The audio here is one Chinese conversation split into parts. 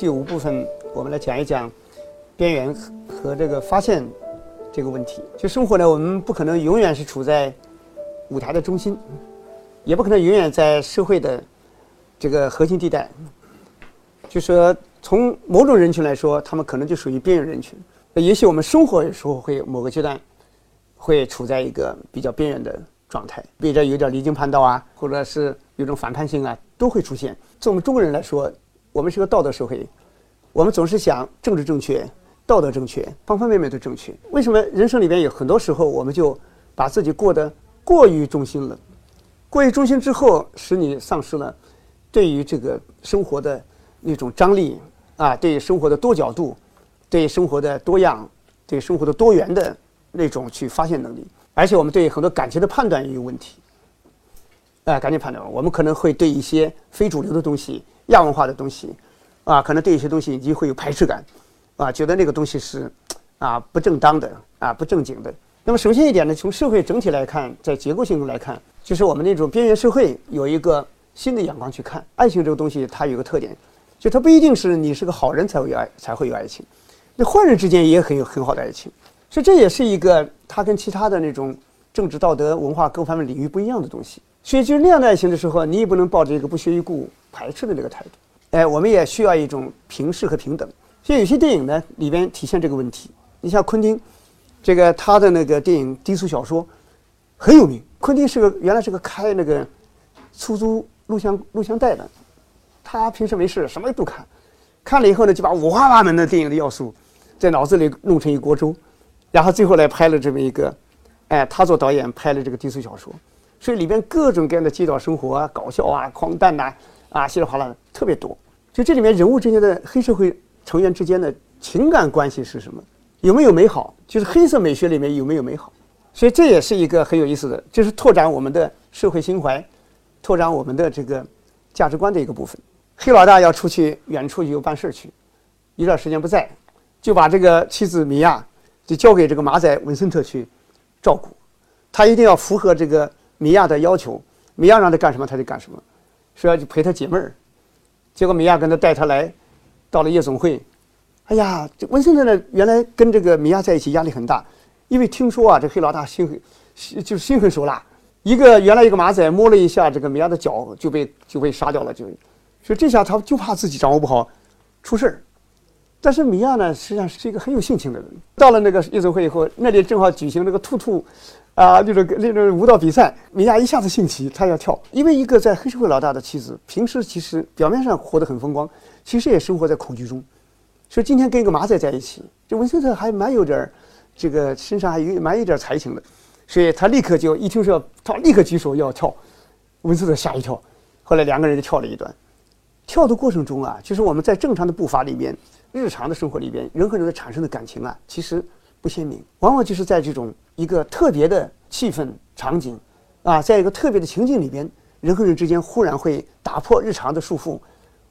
第五部分，我们来讲一讲边缘和这个发现这个问题。就生活呢，我们不可能永远是处在舞台的中心，也不可能永远在社会的这个核心地带。就说从某种人群来说，他们可能就属于边缘人群。也许我们生活有时候会某个阶段会处在一个比较边缘的状态，比如有点离经叛道啊，或者是有种反叛性啊，都会出现。从我们中国人来说，我们是个道德社会，我们总是想政治正确、道德正确，方方面面都正确。为什么人生里边有很多时候，我们就把自己过得过于中心了？过于中心之后，使你丧失了对于这个生活的那种张力啊，对生活的多角度。对生活的多样、对生活的多元的那种去发现能力，而且我们对很多感情的判断也有问题。哎，感情判断，我们可能会对一些非主流的东西、亚文化的东西，啊，可能对一些东西你会有排斥感，啊，觉得那个东西是啊不正当的、啊不正经的。那么，首先一点呢，从社会整体来看，在结构性中来看，就是我们那种边缘社会有一个新的眼光去看爱情这个东西，它有个特点，就它不一定是你是个好人才会有爱，才会有爱情。那坏人之间也很有很好的爱情，所以这也是一个他跟其他的那种政治、道德、文化各方面领域不一样的东西。所以就是那样的爱情的时候，你也不能抱着一个不屑一顾、排斥的这个态度。哎，我们也需要一种平视和平等。所以有些电影呢里边体现这个问题。你像昆汀，这个他的那个电影低俗小说很有名。昆汀是个原来是个开那个出租录像录像带的，他平时没事什么也不看，看了以后呢就把五花八门的电影的要素。在脑子里弄成一锅粥，然后最后来拍了这么一个，哎，他做导演拍了这个低俗小说，所以里边各种各样的街道生活啊、搞笑啊、荒诞呐，啊，稀里哗啦的特别多。就这里面人物之间的黑社会成员之间的情感关系是什么？有没有美好？就是黑色美学里面有没有美好？所以这也是一个很有意思的，就是拓展我们的社会心怀，拓展我们的这个价值观的一个部分。黑老大要出去远处有办事去，一段时间不在。就把这个妻子米娅就交给这个马仔文森特去照顾，他一定要符合这个米娅的要求，米娅让他干什么他就干什么，说要去陪他解闷儿。结果米娅跟他带他来到了夜总会，哎呀，这文森特呢原来跟这个米娅在一起压力很大，因为听说啊这黑老大心狠，就是心狠手辣，一个原来一个马仔摸了一下这个米娅的脚就被就被杀掉了，就所以这下他就怕自己掌握不好出事儿。但是米娅呢，实际上是一个很有性情的人。到了那个夜总会以后，那里正好举行那个兔兔，啊，那种那种舞蹈比赛。米娅一下子兴起，她要跳。因为一个在黑社会老大的妻子，平时其实表面上活得很风光，其实也生活在恐惧中。所以今天跟一个马仔在一起，这文森特还蛮有点儿，这个身上还有蛮有点儿才情的，所以他立刻就一听说他立刻举手要跳，文森特吓一跳。后来两个人就跳了一段。跳的过程中啊，就是我们在正常的步伐里面。日常的生活里边，人和人的产生的感情啊，其实不鲜明，往往就是在这种一个特别的气氛场景，啊，在一个特别的情境里边，人和人之间忽然会打破日常的束缚，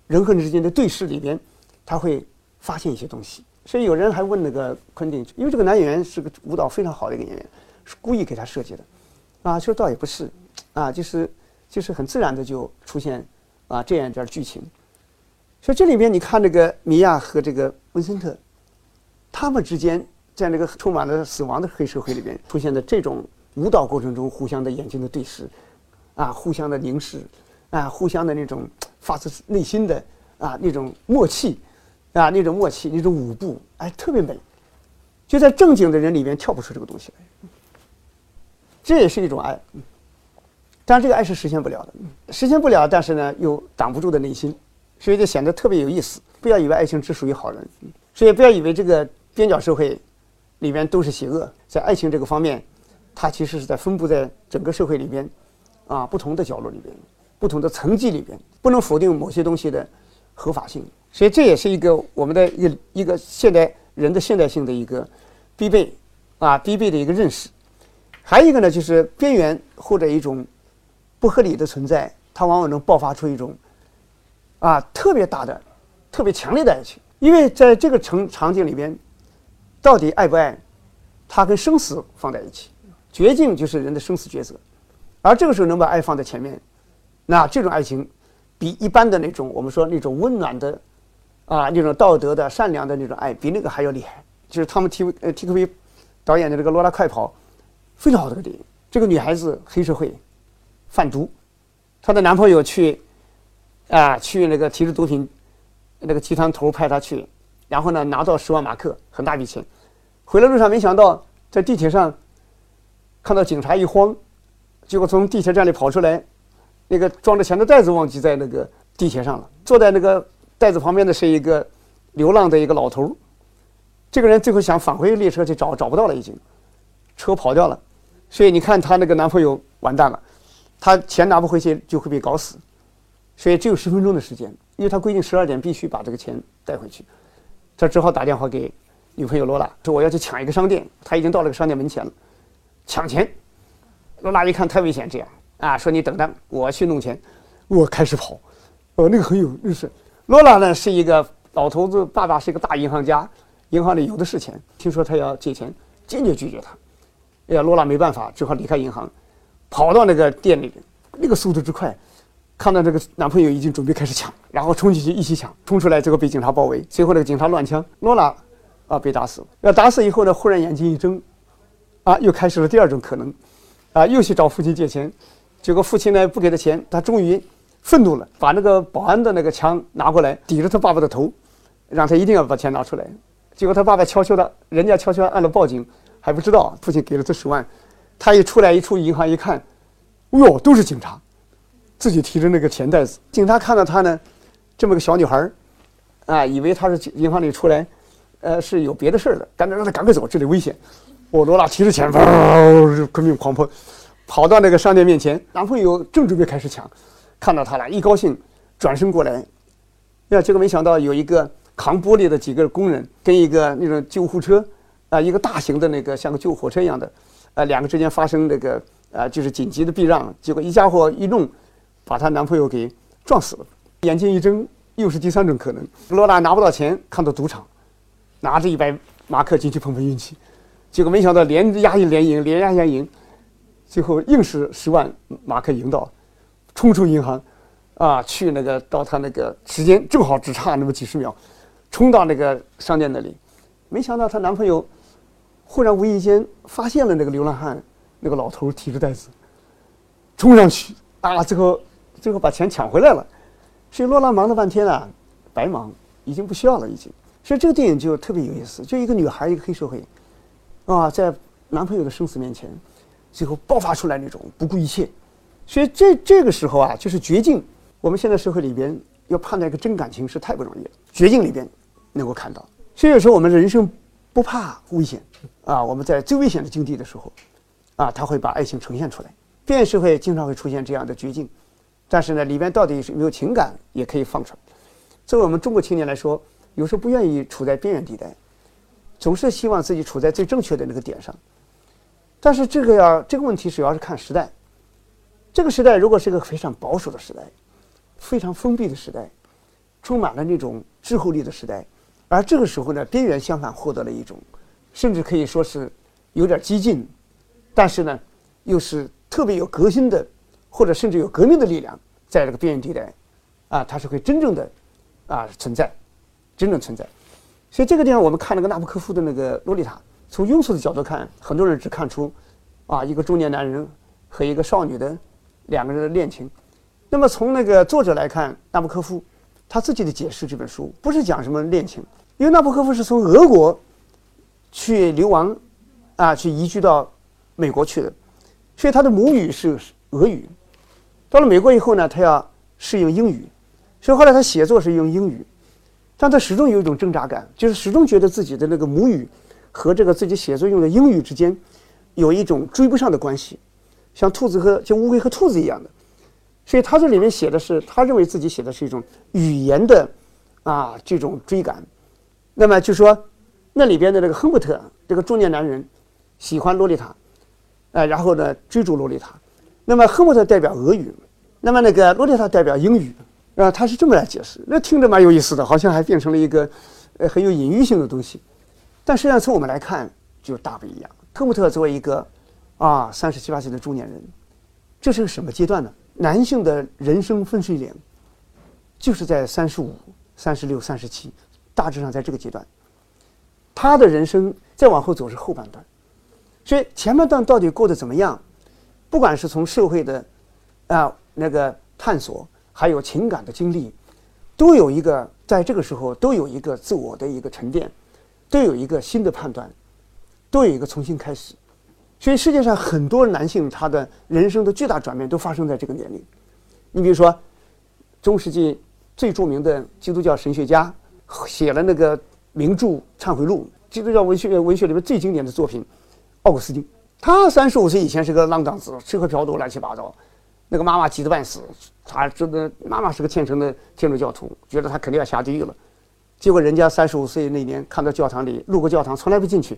人和人之间的对视里边，他会发现一些东西。所以有人还问那个昆汀，因为这个男演员是个舞蹈非常好的一个演员，是故意给他设计的，啊，其实倒也不是，啊，就是就是很自然的就出现啊这样一段剧情。所以这里边你看这个米娅和这个文森特，他们之间在那个充满了死亡的黑社会里边出现的这种舞蹈过程中互相的眼睛的对视，啊，互相的凝视，啊，互相的那种发自内心的啊那种默契，啊那种默契那种舞步，哎，特别美，就在正经的人里边跳不出这个东西来，这也是一种爱，当然这个爱是实现不了的，实现不了，但是呢又挡不住的内心。所以就显得特别有意思。不要以为爱情只属于好人，所以不要以为这个边角社会里面都是邪恶。在爱情这个方面，它其实是在分布在整个社会里边，啊，不同的角落里边，不同的层级里边，不能否定某些东西的合法性。所以这也是一个我们的一个一个现代人的现代性的一个必备啊必备的一个认识。还有一个呢，就是边缘或者一种不合理的存在，它往往能爆发出一种。啊，特别大的、特别强烈的爱情，因为在这个场场景里边，到底爱不爱，它跟生死放在一起，绝境就是人的生死抉择，而这个时候能把爱放在前面，那这种爱情，比一般的那种我们说那种温暖的，啊那种道德的、善良的那种爱，比那个还要厉害。就是他们 T 呃 T K V 导演的这个《罗拉快跑》，非常好的个电影。这个女孩子黑社会贩毒，她的男朋友去啊去那个提着毒品，那个集团头派她去，然后呢拿到十万马克，很大笔钱。回来路上没想到在地铁上看到警察一慌，结果从地铁站里跑出来，那个装着钱的袋子忘记在那个地铁上了。坐在那个袋子旁边的是一个流浪的一个老头。这个人最后想返回列车去找，找不到了，已经车跑掉了。所以你看，她那个男朋友完蛋了，他钱拿不回去就会被搞死，所以只有十分钟的时间，因为他规定十二点必须把这个钱带回去，他只好打电话给女朋友罗拉，说我要去抢一个商店，他已经到了个商店门前了，抢钱。罗拉一看太危险，这样啊，说你等等，我去弄钱，我开始跑，哦，那个很有意思。罗拉呢是一个老头子，爸爸是一个大银行家，银行里有的是钱，听说他要借钱，坚决拒绝他。哎呀，罗拉没办法，只好离开银行，跑到那个店里，那个速度之快，看到这个男朋友已经准备开始抢，然后冲进去一起抢，冲出来结果被警察包围，最后那个警察乱枪，罗拉啊被打死了。要打死以后呢，忽然眼睛一睁，啊，又开始了第二种可能，啊，又去找父亲借钱，结果父亲呢不给他钱，他终于愤怒了，把那个保安的那个枪拿过来抵着他爸爸的头，让他一定要把钱拿出来。结果他爸爸悄悄的，人家悄悄按了报警。还不知道，父亲给了他十万，他一出来一出银行一看，哟，都是警察，自己提着那个钱袋子。警察看到他呢，这么个小女孩儿，啊，以为他是银行里出来，呃，是有别的事儿的，赶紧让他赶快走，这里危险。我罗拉提着钱，嗷，革命狂奔，跑到那个商店面前，男朋友正准备开始抢，看到他了，一高兴，转身过来，呀，结果没想到有一个扛玻璃的几个工人跟一个那种救护车。啊，一个大型的那个像个救火车一样的，呃，两个之间发生那个啊，就是紧急的避让，结果一家伙一弄，把她男朋友给撞死了。眼睛一睁，又是第三种可能。罗拉拿不到钱，看到赌场，拿着一百马克进去碰碰运气，结果没想到连押一连赢，连押连赢，最后硬是十万马克赢到，冲出银行，啊，去那个到他那个时间正好只差那么几十秒，冲到那个商店那里，没想到她男朋友。忽然无意间发现了那个流浪汉，那个老头提着袋子冲上去啊！最后最后把钱抢回来了。所以罗拉忙了半天啊，白忙，已经不需要了，已经。所以这个电影就特别有意思，就一个女孩，一个黑社会，啊，在男朋友的生死面前，最后爆发出来那种不顾一切。所以这这个时候啊，就是绝境。我们现在社会里边要判断一个真感情是太不容易了，绝境里边能够看到。所以有时候我们人生。不怕危险，啊，我们在最危险的境地的时候，啊，他会把爱情呈现出来。边缘社会经常会出现这样的绝境，但是呢，里边到底是没有情感，也可以放出来。作为我们中国青年来说，有时候不愿意处在边缘地带，总是希望自己处在最正确的那个点上。但是这个要这个问题主要是看时代。这个时代如果是一个非常保守的时代，非常封闭的时代，充满了那种滞后力的时代。而这个时候呢，边缘相反获得了一种，甚至可以说是有点激进，但是呢，又是特别有革新的，或者甚至有革命的力量，在这个边缘地带，啊，它是会真正的啊存在，真正存在。所以这个地方我们看那个纳布科夫的那个《洛丽塔》，从庸俗的角度看，很多人只看出啊一个中年男人和一个少女的两个人的恋情。那么从那个作者来看，纳布科夫他自己的解释这本书不是讲什么恋情。因为纳博科夫是从俄国去流亡，啊，去移居到美国去的，所以他的母语是俄语。到了美国以后呢，他要适应英语，所以后来他写作是用英语，但他始终有一种挣扎感，就是始终觉得自己的那个母语和这个自己写作用的英语之间有一种追不上的关系，像兔子和像乌龟和兔子一样的。所以他这里面写的是，他认为自己写的是一种语言的啊这种追赶。那么就说，那里边的这个亨伯特这个中年男人，喜欢洛丽塔，呃，然后呢追逐洛丽塔。那么亨伯特代表俄语，那么那个洛丽塔代表英语，啊，他是这么来解释，那听着蛮有意思的，好像还变成了一个，呃，很有隐喻性的东西。但实际上从我们来看就大不一样。亨伯特作为一个啊三十七八岁的中年人，这是个什么阶段呢？男性的人生分水岭，就是在三十五、三十六、三十七。大致上在这个阶段。他的人生再往后走是后半段，所以前半段到底过得怎么样？不管是从社会的啊那个探索，还有情感的经历，都有一个在这个时候都有一个自我的一个沉淀，都有一个新的判断，都有一个重新开始。所以世界上很多男性他的人生的巨大转变都发生在这个年龄。你比如说，中世纪最著名的基督教神学家写了那个名著《忏悔录》，基督教文学文学里面最经典的作品，奥古斯丁。他三十五岁以前是个浪荡子，吃喝嫖赌乱七八糟，那个妈妈急得半死，他真的妈妈是个虔诚的天主教徒，觉得他肯定要下地狱了。结果人家三十五岁那年看到教堂里路过教堂从来不进去，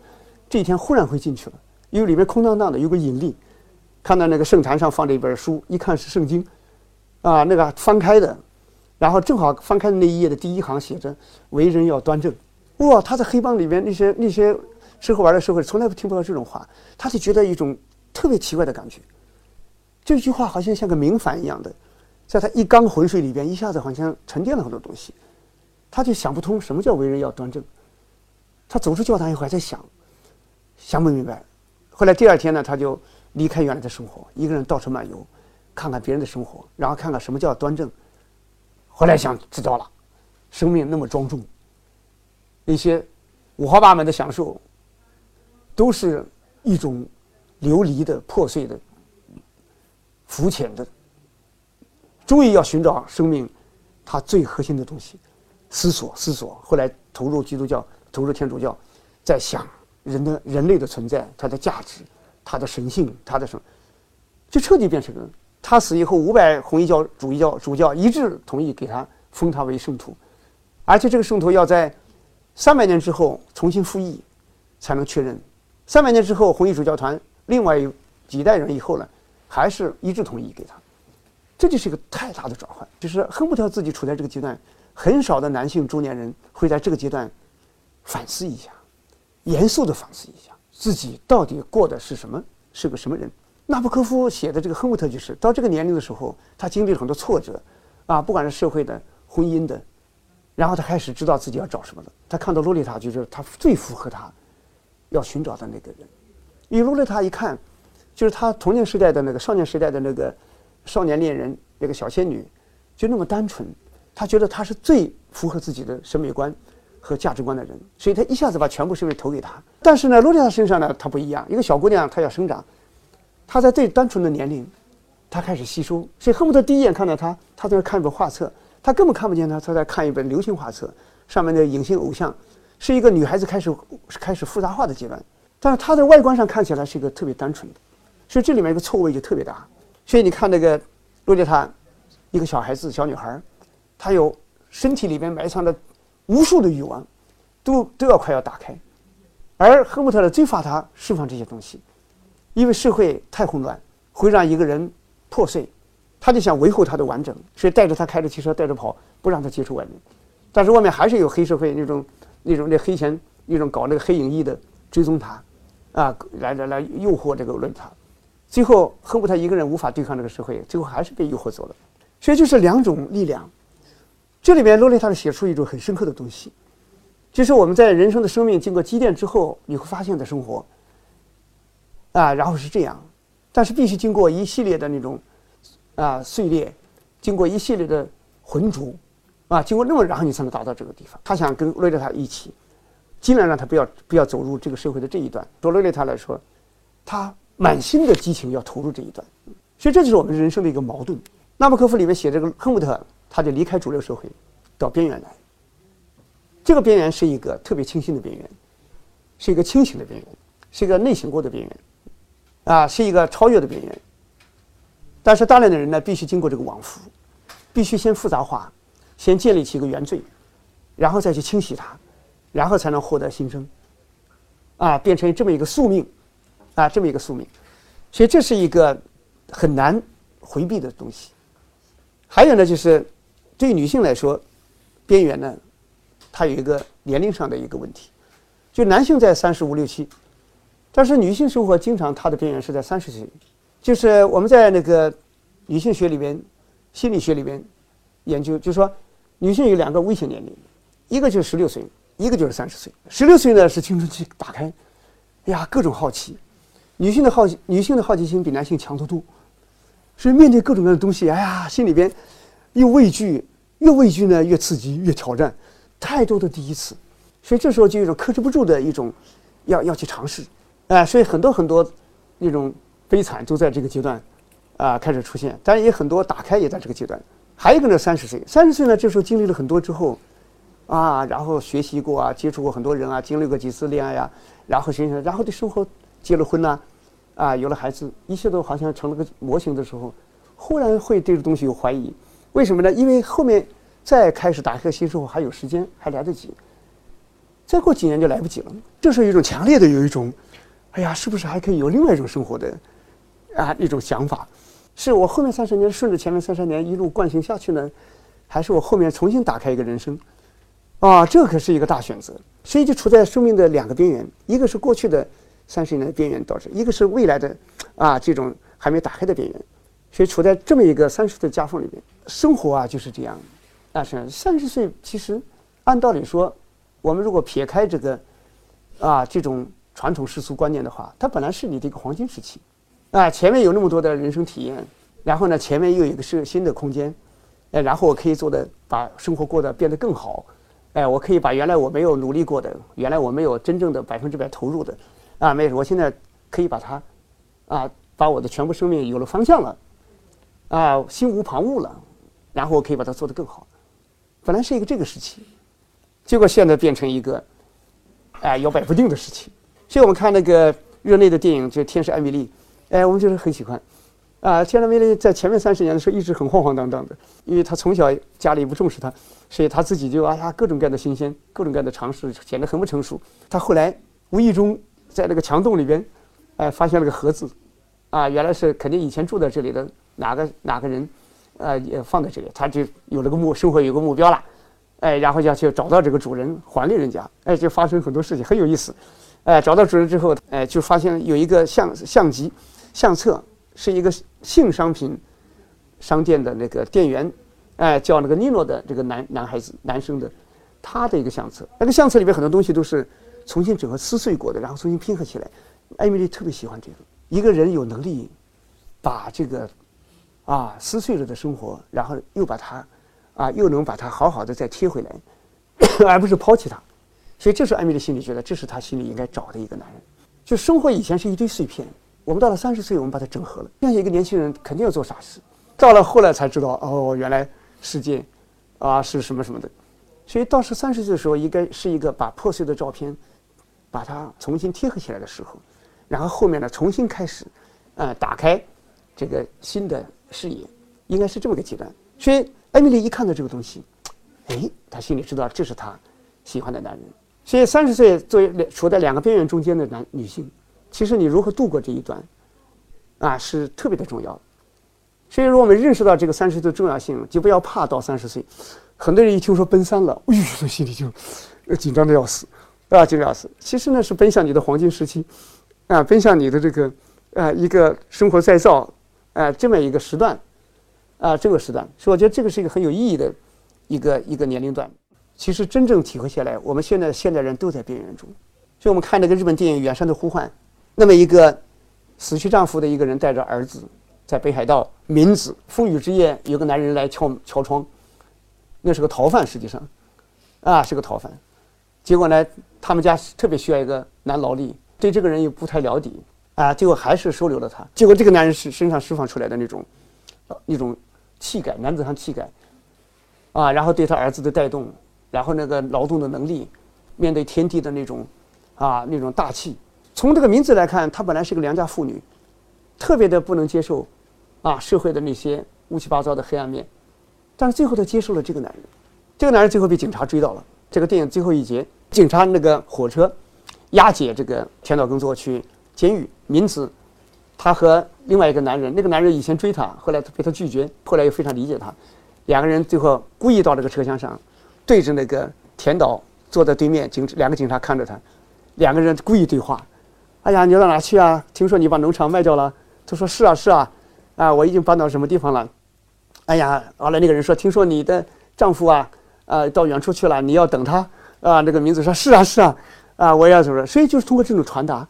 这一天忽然会进去了，因为里面空荡荡的有个引力，看到那个圣坛上放着一本书，一看是圣经。啊，那个翻开的，然后正好翻开的那一页的第一行写着“为人要端正”。哇，他在黑帮里面那些那些吃喝玩乐社会从来不听不到这种话，他就觉得一种特别奇怪的感觉。这句话好像像个明矾一样的，在他一缸浑水里边一下子好像沉淀了很多东西，他就想不通什么叫为人要端正。他走出教堂以后还在想，想不明白。后来第二天呢，他就离开原来的生活，一个人到处漫游。看看别人的生活，然后看看什么叫端正。后来想知道了，生命那么庄重，那些五花八门的享受，都是一种流离的、破碎的、肤浅的。终于要寻找生命它最核心的东西，思索思索。后来投入基督教，投入天主教，在想人的人类的存在，它的价值，它的神性，它的什么，就彻底变成了。他死以后，五百红衣教主教主教一致同意给他封他为圣徒，而且这个圣徒要在三百年之后重新复议，才能确认。三百年之后，红衣主教团另外几代人以后呢，还是一致同意给他。这就是一个太大的转换。就是恨不得自己处在这个阶段，很少的男性中年人会在这个阶段反思一下，严肃的反思一下自己到底过的是什么，是个什么人。纳博科夫写的这个亨姆特就是到这个年龄的时候，他经历了很多挫折，啊，不管是社会的、婚姻的，然后他开始知道自己要找什么了。他看到洛丽塔，就是他最符合他要寻找的那个人。因为洛丽塔一看，就是他童年时代的那个少年时代的那个少年恋人，那个小仙女，就那么单纯。他觉得他是最符合自己的审美观和价值观的人，所以他一下子把全部生命投给他。但是呢，洛丽塔身上呢，她不一样。一个小姑娘，她要生长。她在最单纯的年龄，她开始吸收，所以恨不得第一眼看到她，她在那看一本画册，她根本看不见她，她在看一本流行画册，上面的影星偶像，是一个女孩子开始开始复杂化的阶段。但是她在外观上看起来是一个特别单纯的，所以这里面一个错位就特别大。所以你看那个洛丽塔，一个小孩子小女孩，她有身体里面埋藏的无数的欲望，都都要快要打开，而赫姆特呢最发他释放这些东西。因为社会太混乱，会让一个人破碎，他就想维护他的完整，所以带着他开着汽车带着跑，不让他接触外面。但是外面还是有黑社会那种、那种那黑钱、那种搞那个黑影艺的追踪他，啊，来来来诱惑这个论坛。最后恨不他一个人无法对抗这个社会，最后还是被诱惑走了。所以就是两种力量。这里面洛丽塔写出一种很深刻的东西，就是我们在人生的生命经过积淀之后，你会发现的生活。啊，然后是这样，但是必须经过一系列的那种啊碎裂，经过一系列的浑浊，啊，经过那么，然后你才能达到这个地方。他想跟洛丽塔一起，尽量让他不要不要走入这个社会的这一段。对洛丽塔来说，他满心的激情要投入这一段，所以这就是我们人生的一个矛盾。纳博科夫里面写这个亨姆特，他就离开主流社会，到边缘来。这个边缘是一个特别清新的边缘，是一个清醒的边缘，是一个内省过的边缘。啊，是一个超越的边缘。但是大量的人呢，必须经过这个往复，必须先复杂化，先建立起一个原罪，然后再去清洗它，然后才能获得新生。啊，变成这么一个宿命，啊，这么一个宿命。所以这是一个很难回避的东西。还有呢，就是对女性来说，边缘呢，它有一个年龄上的一个问题，就男性在三十五六七。但是女性生活经常她的边缘是在三十岁，就是我们在那个女性学里边、心理学里边研究，就是说女性有两个危险年龄，一个就是十六岁，一个就是三十岁。十六岁呢是青春期打开，哎呀，各种好奇。女性的好奇，女性的好奇心比男性强得多，所以面对各种各样的东西，哎呀，心里边又畏惧，越畏惧呢越刺激，越挑战，太多的第一次，所以这时候就有一种克制不住的一种要要去尝试，哎，所以很多很多那种悲惨都在这个阶段啊开始出现，当然也很多打开也在这个阶段。还有一个呢，三十岁，三十岁呢这时候经历了很多之后，啊，然后学习过啊，接触过很多人啊，经历过几次恋爱呀，然后想想，然后对生活结了婚呐。啊，有了孩子，一切都好像成了个模型的时候，忽然会对这东西有怀疑。为什么呢？因为后面再开始打开新生活还有时间，还来得及。再过几年就来不及了。这时候有一种强烈的有一种，哎呀，是不是还可以有另外一种生活的啊一种想法？是我后面三十年顺着前面三十年一路惯性下去呢，还是我后面重新打开一个人生？啊，这可是一个大选择。所以就处在生命的两个边缘，一个是过去的。三十年的边缘导致，一个是未来的，啊，这种还没打开的边缘，所以处在这么一个三十的夹缝里面，生活啊就是这样，啊是三十岁，其实按道理说，我们如果撇开这个，啊这种传统世俗观念的话，它本来是你的一个黄金时期，啊前面有那么多的人生体验，然后呢前面又有一个是新的空间，哎然后我可以做的把生活过得变得更好，哎我可以把原来我没有努力过的，原来我没有真正的百分之百投入的。啊，没有，我现在可以把它，啊，把我的全部生命有了方向了，啊，心无旁骛了，然后我可以把它做得更好。本来是一个这个时期，结果现在变成一个，哎，摇摆不定的时期。所以我们看那个热内的电影，就《天使艾米丽》，哎，我们就是很喜欢。啊，天使艾米丽在前面三十年的时候一直很晃晃荡荡的，因为他从小家里不重视他，所以他自己就啊呀各种各样的新鲜，各种各样的尝试，显得很不成熟。他后来无意中。在那个墙洞里边，哎，发现了个盒子，啊，原来是肯定以前住在这里的哪个哪个人，呃，也放在这里，他就有了个目生活有个目标了，哎，然后要去找到这个主人还给人家，哎，就发生很多事情，很有意思，哎，找到主人之后，哎，就发现有一个相相机相册，是一个性商品商店的那个店员，哎，叫那个尼诺的这个男男孩子男生的，他的一个相册，那个相册里面很多东西都是。重新整合撕碎过的，然后重新拼合起来。艾米丽特别喜欢这个，一个人有能力把这个啊撕碎了的生活，然后又把它啊又能把它好好的再贴回来，而不是抛弃它。所以这是艾米丽心里觉得，这是她心里应该找的一个男人。就生活以前是一堆碎片，我们到了三十岁，我们把它整合了。像一个年轻人肯定要做傻事，到了后来才知道哦，原来世界啊是什么什么的。所以到是三十岁的时候，应该是一个把破碎的照片。把它重新贴合起来的时候，然后后面呢重新开始，呃，打开这个新的视野，应该是这么个阶段。所以艾米丽一看到这个东西，哎，她心里知道这是她喜欢的男人。所以三十岁作为处在两个边缘中间的男女性，其实你如何度过这一段，啊，是特别的重要。所以如果我们认识到这个三十岁的重要性，就不要怕到三十岁。很多人一听说奔三了，哎呦，心里就紧张的要死。啊，紧张要死，其实呢是奔向你的黄金时期，啊，奔向你的这个，啊，一个生活再造，啊，这么一个时段，啊，这个时段，所以我觉得这个是一个很有意义的一个一个年龄段。其实真正体会下来，我们现在现代人都在边缘中。所以我们看那个日本电影《远山的呼唤》，那么一个死去丈夫的一个人带着儿子在北海道明子风雨之夜，有个男人来敲敲窗，那是个逃犯，实际上，啊，是个逃犯。结果呢，他们家特别需要一个男劳力，对这个人又不太了解，啊，结果还是收留了他。结果这个男人是身上释放出来的那种，那种气概，男子汉气概，啊，然后对他儿子的带动，然后那个劳动的能力，面对天地的那种，啊，那种大气。从这个名字来看，她本来是个良家妇女，特别的不能接受，啊，社会的那些乌七八糟的黑暗面，但是最后她接受了这个男人，这个男人最后被警察追到了。这个电影最后一节，警察那个火车押解这个田岛耕作去监狱。名字，他和另外一个男人，那个男人以前追她，后来被他拒绝，后来又非常理解他。两个人最后故意到这个车厢上，对着那个田岛坐在对面，警两个警察看着他，两个人故意对话。哎呀，你到哪去啊？听说你把农场卖掉了？他说是啊是啊，啊我已经搬到什么地方了？哎呀，完了那个人说，听说你的丈夫啊。啊，到远处去了，你要等他啊。那个名字说：“是啊，是啊，啊，我要怎么？”所以就是通过这种传达，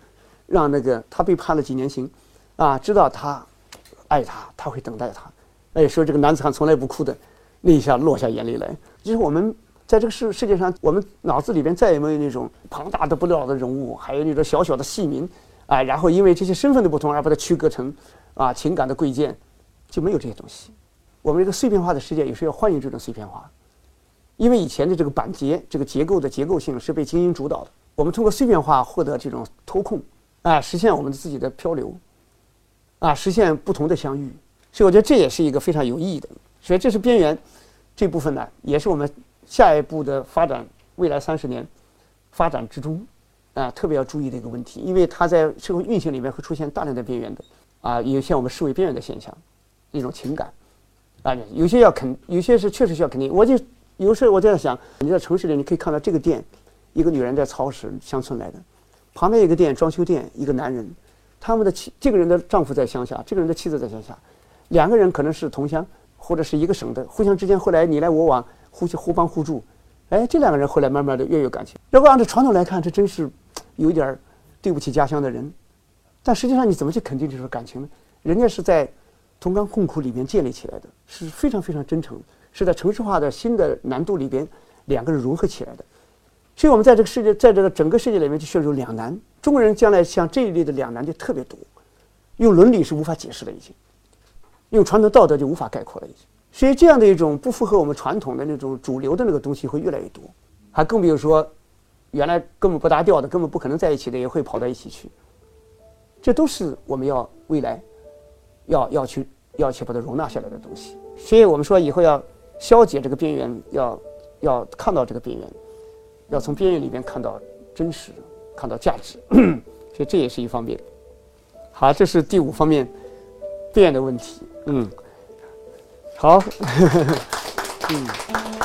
让那个他被判了几年刑，啊，知道他爱他，他会等待他。哎，说这个男子汉从来不哭的，那一下落下眼泪来。就是我们在这个世世界上，我们脑子里边再也没有那种庞大的不了的人物，还有那种小小的戏民，啊，然后因为这些身份的不同而把它区隔成啊情感的贵贱，就没有这些东西。我们这个碎片化的世界，有时候要欢迎这种碎片化。因为以前的这个板结这个结构的结构性是被精英主导的，我们通过碎片化获得这种脱控，啊，实现我们自己的漂流，啊，实现不同的相遇，所以我觉得这也是一个非常有意义的。所以这是边缘这部分呢，也是我们下一步的发展，未来三十年发展之中啊，特别要注意的一个问题，因为它在社会运行里面会出现大量的边缘的啊，有些我们视为边缘的现象，一种情感啊，有些要肯，有些是确实需要肯定，我就。有时候我就在想，你在城市里，你可以看到这个店，一个女人在超市，乡村来的，旁边一个店，装修店，一个男人，他们的妻，这个人的丈夫在乡下，这个人的妻子在乡下，两个人可能是同乡或者是一个省的，互相之间后来你来我往，互相互帮互助，哎，这两个人后来慢慢的越有感情。如果按照传统来看，这真是有点对不起家乡的人，但实际上你怎么去肯定这种感情呢？人家是在同甘共苦里面建立起来的，是非常非常真诚。是在城市化的新的难度里边，两个人融合起来的。所以，我们在这个世界，在这个整个世界里面就陷入两难。中国人将来像这一类的两难就特别多，用伦理是无法解释的，已经；用传统道德就无法概括了，已经。所以，这样的一种不符合我们传统的那种主流的那个东西会越来越多。还更比如说，原来根本不搭调的、根本不可能在一起的，也会跑到一起去。这都是我们要未来要要去要去把它容纳下来的东西。所以我们说，以后要。消解这个边缘，要要看到这个边缘，要从边缘里面看到真实，看到价值，所以这也是一方面。好，这是第五方面边缘的问题。嗯，好，嗯。